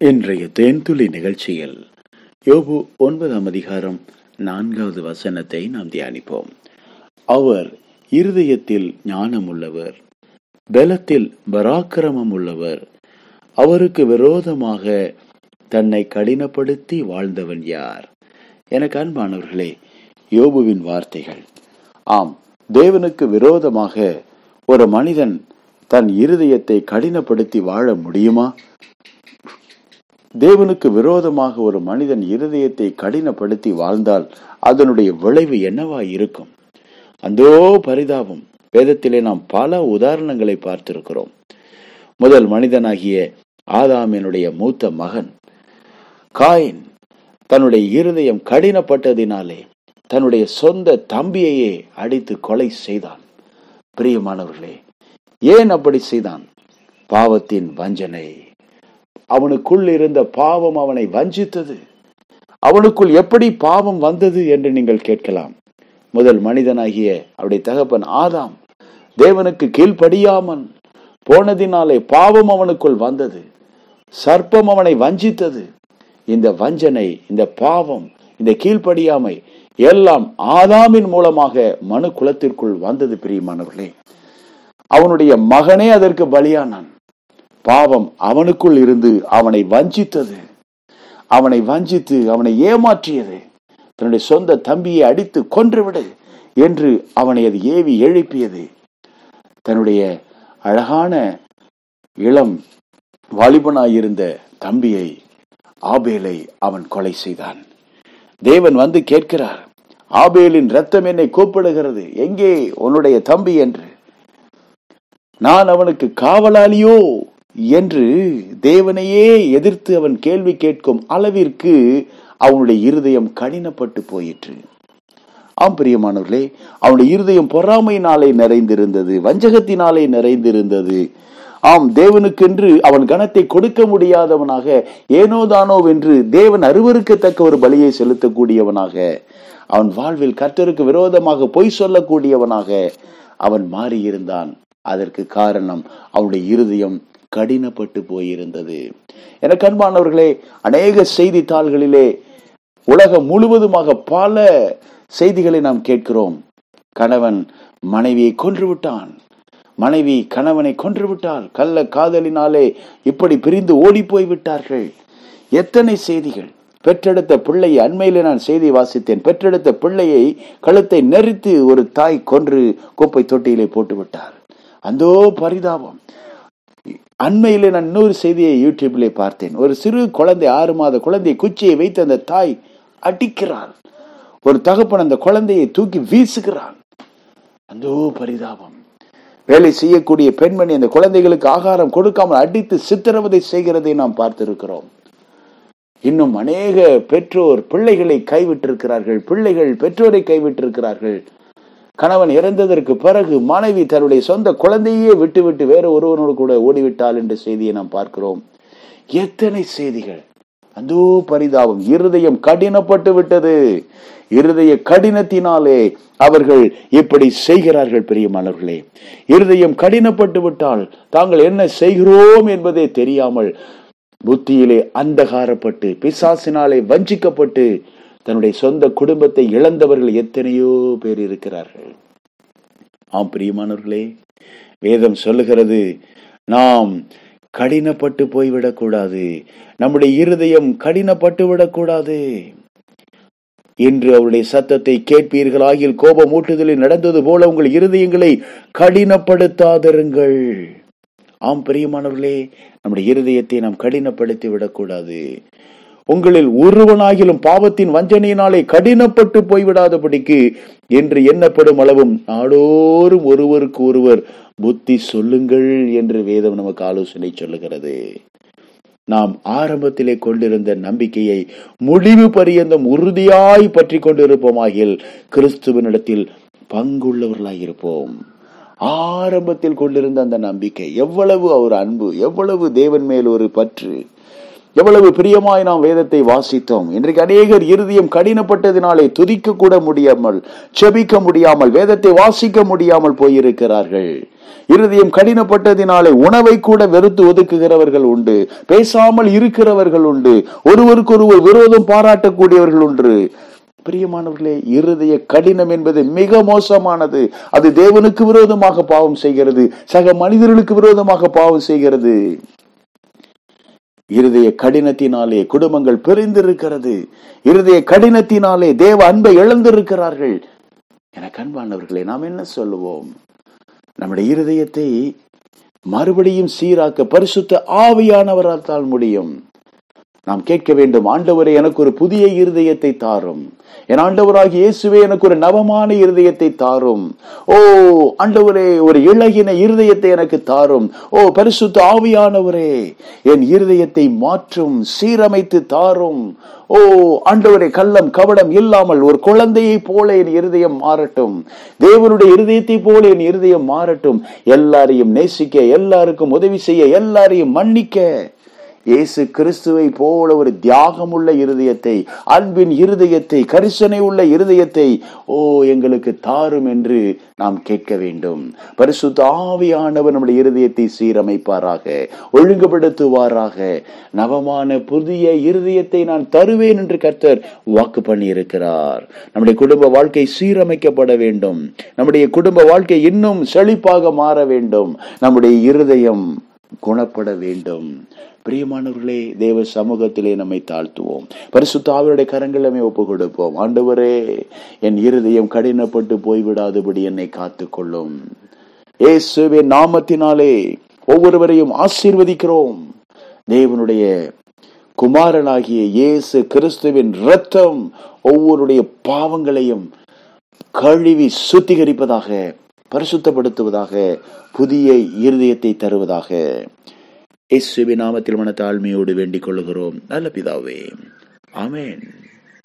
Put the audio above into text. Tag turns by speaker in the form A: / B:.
A: இன்றைய தேன்துளி நிகழ்ச்சியில் யோபு ஒன்பதாம் அதிகாரம் நான்காவது வசனத்தை நாம் தியானிப்போம். அவர் இருதயத்தில் ஞானம் உள்ளவர் பலத்தில் பராக்கிரமம் உள்ளவர் அவருக்கு விரோதமாக தன்னை கடினப்படுத்தி வாழ்ந்தவன் யார்? எனக்கு அன்பானவர்களே யோபுவின் வார்த்தைகள். ஆம் தேவனுக்கு விரோதமாக ஒரு மனிதன் தன் இருதயத்தை கடினப்படுத்தி வாழ முடியுமா? தேவனுக்கு விரோதமாக ஒரு மனிதன் இருதயத்தை கடினப்படுத்தி வாழ்ந்தால் அதனுடைய விளைவு என்னவா இருக்கும் அந்தோ பரிதாபம். வேதத்திலே நாம் பல உதாரணங்களை பார்த்திருக்கிறோம். முதல் மனிதனாகிய ஆதாமினுடைய மூத்த மகன் காயின் தன்னுடைய இருதயம் கடினப்பட்டதினாலே தன்னுடைய சொந்த தம்பியையே அடித்து கொலை செய்தான். பிரியமானவர்களே ஏன் அப்படி செய்தான்? பாவத்தின் வஞ்சனை. அவனுக்குள் இருந்த பாவம் அவனை வஞ்சித்தது. அவனுக்குள் எப்படி பாவம் வந்தது என்று நீங்கள் கேட்கலாம். முதல் மனிதனாகிய அவருடைய தகப்பன் ஆதாம் தேவனுக்கு கீழ்ப்படியாமன் போனதினாலே பாவம் அவனுக்குள் வந்தது. சர்ப்பம் அவனை வஞ்சித்தது. இந்த வஞ்சனை இந்த பாவம் இந்த கீழ்ப்படியாமை எல்லாம் ஆதாமின் மூலமாக மனு குலத்திற்குள் வந்தது பிரியமானவர்களே. அவனுடைய மகனே அதற்கு பலியானான். பாவம் அவனுக்குள் இருந்து அவனை வஞ்சித்தது. அவனை வஞ்சித்து அவனை ஏமாற்றியது. தன்னுடைய சொந்த தம்பியை அடித்து கொன்றுவிடு என்று அவனை அது ஏவி எழுப்பியது. தன்னுடைய அழகான இளம் வாலிபனாயிருந்த தம்பியை ஆபேலை அவன் கொலை செய்தான். தேவன் வந்து கேட்கிறார் ஆபேலின் ரத்தம் என்னை கூப்பிடுகிறது எங்கே உன்னுடைய தம்பி? என்று. நான் அவனுக்கு காவலாளியோ? என்று தேவனையே எதிர்த்து அவன் கேள்வி கேட்கும் அளவிற்கு அவனுடைய இருதயம் கடினப்பட்டு போயிற்று. ஆம் பிரியமானவர்களே அவனுடைய இருதயம் பொறாமையினாலே நிறைந்திருந்தது வஞ்சகத்தினாலே நிறைந்திருந்தது. ஆம் தேவனுக்கென்று அவன் கனத்தை கொடுக்க முடியாதவனாக ஏனோதானோ என்று தேவன் அருவருக்கத்தக்க ஒரு பலியை செலுத்தக்கூடியவனாக அவன் வாழ்வில் கர்த்தருக்கு விரோதமாக பொய் சொல்லக்கூடியவனாக அவன் மாறியிருந்தான். அதற்கு காரணம் அவனுடைய இருதயம் கடினப்பட்டு போயிருந்தது. எனக்கு அன்பானவர்களே அநேக செய்தித்தாள்களிலே உலகம் முழுவதுமாக பல செய்திகளை நாம் கேட்கிறோம். கணவன் மனைவியை கொன்று விட்டான் மனைவி கணவனை கொன்று விட்டால் கள்ள காதலினாலே இப்படி பிரிந்து ஓடி போய் விட்டார்கள். எத்தனை செய்திகள்? பெற்றெடுத்த பிள்ளையை அண்மையிலே நான் செய்தி வாசித்தேன். பெற்றெடுத்த பிள்ளையை கழுத்தை நெறித்து ஒரு தாய் கொன்று குப்பை தொட்டியிலே போட்டு விட்டார் அந்தோ பரிதாபம். அண்மையிலே நான் இன்னொரு செய்தியை யூடியூப்ல பார்த்தேன். ஒரு சிறு குழந்தை ஆறு மாத குழந்தையை குச்சியை வைத்து அந்த தாய் அடிக்கிறார் ஒரு தகப்பன் அந்த குழந்தையை தூக்கி வீசுகிறான். அந்தோ பரிதாபம். வேலை செய்யக்கூடிய பெண்மணி அந்த குழந்தைகளுக்கு ஆகாரம் கொடுக்காமல் அடித்து சித்திரவதை செய்கிறதை நாம் பார்த்திருக்கிறோம். இன்னும் அநேக பெற்றோர் பிள்ளைகளை கைவிட்டிருக்கிறார்கள் பிள்ளைகள் பெற்றோரை கைவிட்டிருக்கிறார்கள். கணவன் இறந்ததற்கு பிறகு மனைவி தன்னுடைய சொந்த குழந்தையே விட்டுவிட்டு வேற ஒருவனோடு கூட ஓடிவிட்டாள் என்ற செய்தியை நாம் பார்க்கிறோம். எத்தனை செய்திகள்? அந்தோ பரிதாபம். இருதயம் கடினப்பட்டு விட்டது. இருதய கடினத்தினாலே அவர்கள் இப்படி செய்கிறார்கள் பெரியமானவர்களே. இருதயம் கடினப்பட்டு விட்டால் தாங்கள் என்ன செய்கிறோம் என்பதே தெரியாமல் புத்தியிலே அந்தகாரப்பட்டு பிசாசினாலே வஞ்சிக்கப்பட்டு தன்னுடைய சொந்த குடும்பத்தை இழந்தவர்கள் எத்தனையோ பேர் இருக்கிறார்கள். ஆம் பிரியமானவர்களே வேதம் சொல்லுகிறது நாம் கடினப்பட்டு போய்விடக்கூடாது நம்முடைய இருதயம் கடினப்பட்டு விடக்கூடாது. இன்று அவருடைய சத்தத்தை கேட்பீர்களாகில் கோபம் ஊட்டுதலில் நடந்தது போல உங்கள் இருதயங்களை கடினப்படுத்தாதிருங்கள். ஆம் பிரியமானவர்களே நம்முடைய இருதயத்தை நாம் கடினப்படுத்தி விடக்கூடாது. உங்களில் ஒருவனாகிலும் பாவத்தின் வஞ்சனையினாலே கடினப்பட்டு போய்விடாதபடிக்கு என்று எண்ணப்படும் அளவும் நாடோறும் ஒருவருக்கு ஒருவர் புத்தி சொல்லுங்கள் என்று வேதம் நமக்கு ஆலோசனை சொல்லுகிறது. நாம் ஆரம்பத்திலே கொண்டிருந்த நம்பிக்கையை முடிவு பரியந்தம் உறுதியாய் பற்றி கொண்டிருப்போமாகில் கிறிஸ்துவனிடத்தில் பங்குள்ளவர்களாயிருப்போம். ஆரம்பத்தில் கொண்டிருந்த அந்த நம்பிக்கை எவ்வளவு அவர் அன்பு எவ்வளவு தேவன் மேல் ஒரு பற்று எவ்வளவு பிரியமாய் நாம் வேதத்தை வாசித்தோம். இன்றைக்கு அநேகர் இருதயம் கடினப்பட்டதினாலே துதிக்க கூட முடியாமல் செபிக்க முடியாமல் வேதத்தை வாசிக்க முடியாமல் போயிருக்கிறார்கள். இருதயம் கடினப்பட்டதினாலே உணவை கூட வெறுத்து ஒதுக்குகிறவர்கள் உண்டு பேசாமல் இருக்கிறவர்கள் உண்டு ஒருவருக்கொருவர் விரோதம் பாராட்டக்கூடியவர்கள் உண்டு. பிரியமானவர்களே இருதய கடினம் என்பது மிக மோசமானது. அது தேவனுக்கு விரோதமாக பாவம் செய்கிறது சக மனிதர்களுக்கு விரோதமாக பாவம் செய்கிறது. இருதய கடினத்தினாலே குடும்பங்கள் பிரிந்திருக்கிறது. இருதய கடினத்தினாலே தேவ அன்பை இழந்திருக்கிறார்கள். என கண்பானவர்களை நாம் என்ன சொல்லுவோம்? நம்முடைய இருதயத்தை மறுபடியும் சீராக்க பரிசுத்த ஆவியானவரால் முடியும். நாம் கேட்க வேண்டும் ஆண்டவரே எனக்கு ஒரு புதிய இருதயத்தை தாரும். என் ஆண்டவராகி இயேசுவே எனக்கு ஒரு நவமான இருதயத்தை தாரும். ஓ ஆண்டவரே ஒரு இழகின இருதயத்தை எனக்கு தாரும். ஓ பரிசுத்த ஆவியானவரே என் இருதயத்தை மாற்றும் சீரமைத்து தாரும். ஓ ஆண்டவரே கள்ளம் கவடம் இல்லாமல் ஒரு குழந்தையை போல என் இருதயம் மாறட்டும். தேவனுடைய இருதயத்தை போல என் இருதயம் மாறட்டும். எல்லாரையும் நேசிக்க எல்லாருக்கும் உதவி செய்ய எல்லாரையும் மன்னிக்க. இயேசு கிறிஸ்துவை போல ஒரு தியாகம் உள்ள இருதயத்தை அன்பின் இருதயத்தை கரிசனை உள்ள இருதயத்தை ஓ எங்களுக்கு தாரும் என்று நாம் கேட்க வேண்டும். பரிசுத்த ஆவியானவர் நம்முடைய இருதயத்தை சீரமைப்பாராக ஒழுங்குபடுத்துவாராக. நவமான புதிய இருதயத்தை நான் தருவேன் என்று கர்த்தர் வாக்கு பண்ணியிருக்கிறார். நம்முடைய குடும்ப வாழ்க்கை சீரமைக்கப்பட வேண்டும். நம்முடைய குடும்ப வாழ்க்கை இன்னும் செழிப்பாக மாற வேண்டும். நம்முடைய இருதயம் குணப்பட வேண்டும். பிரியமானவர்களே தேவ சமூகத்திலே நம்மை தாழ்த்துவோம். பரிசுத்தாவினுடைய கரங்கள் நம்மை ஒப்பு கொடுப்போம் ஆண்டவரே என் இருதயம் கடினப்பட்டு போய்விடாதபடி என்னை காத்துக்கொள்ளும். இயேசுவின் நாமத்தினாலே ஒவ்வொருவரையும் ஆசீர்வதிக்கிறோம். தேவனுடைய குமாரனாகிய இயேசு கிறிஸ்துவின் ரத்தம் ஒவ்வொருடைய பாவங்களையும் கழுவி சுத்திகரிப்பதாக பரிசுத்தப்படுத்துவதாக புதிய இருதயத்தை தருவதாக. இயேசுவின் நாமத்தில் மன தாழ்மையோடு வேண்டிக் கொள்கிறோம் நல்ல பிதாவே. ஆமேன்.